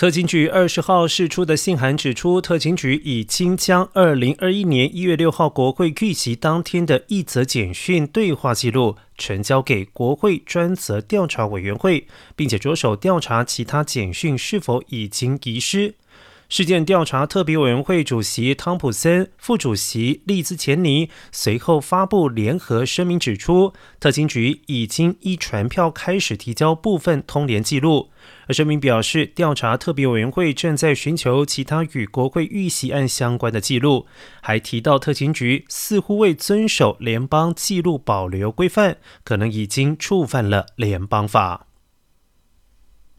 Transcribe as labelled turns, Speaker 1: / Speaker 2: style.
Speaker 1: 特勤局二十号释出的信函指出，特勤局已经将二零二一年一月六号国会遇袭当天的一则简讯对话记录呈交给国会专责调查委员会，并且着手调查其他简讯是否已经遗失。事件调查特别委员会主席汤普森、副主席利兹钱尼随后发布联合声明，指出特勤局已经依传票开始提交部分通联记录。声明表示，调查特别委员会正在寻求其他与国会遇袭案相关的记录，还提到特勤局似乎未遵守联邦记录保留规范，可能已经触犯了联邦法。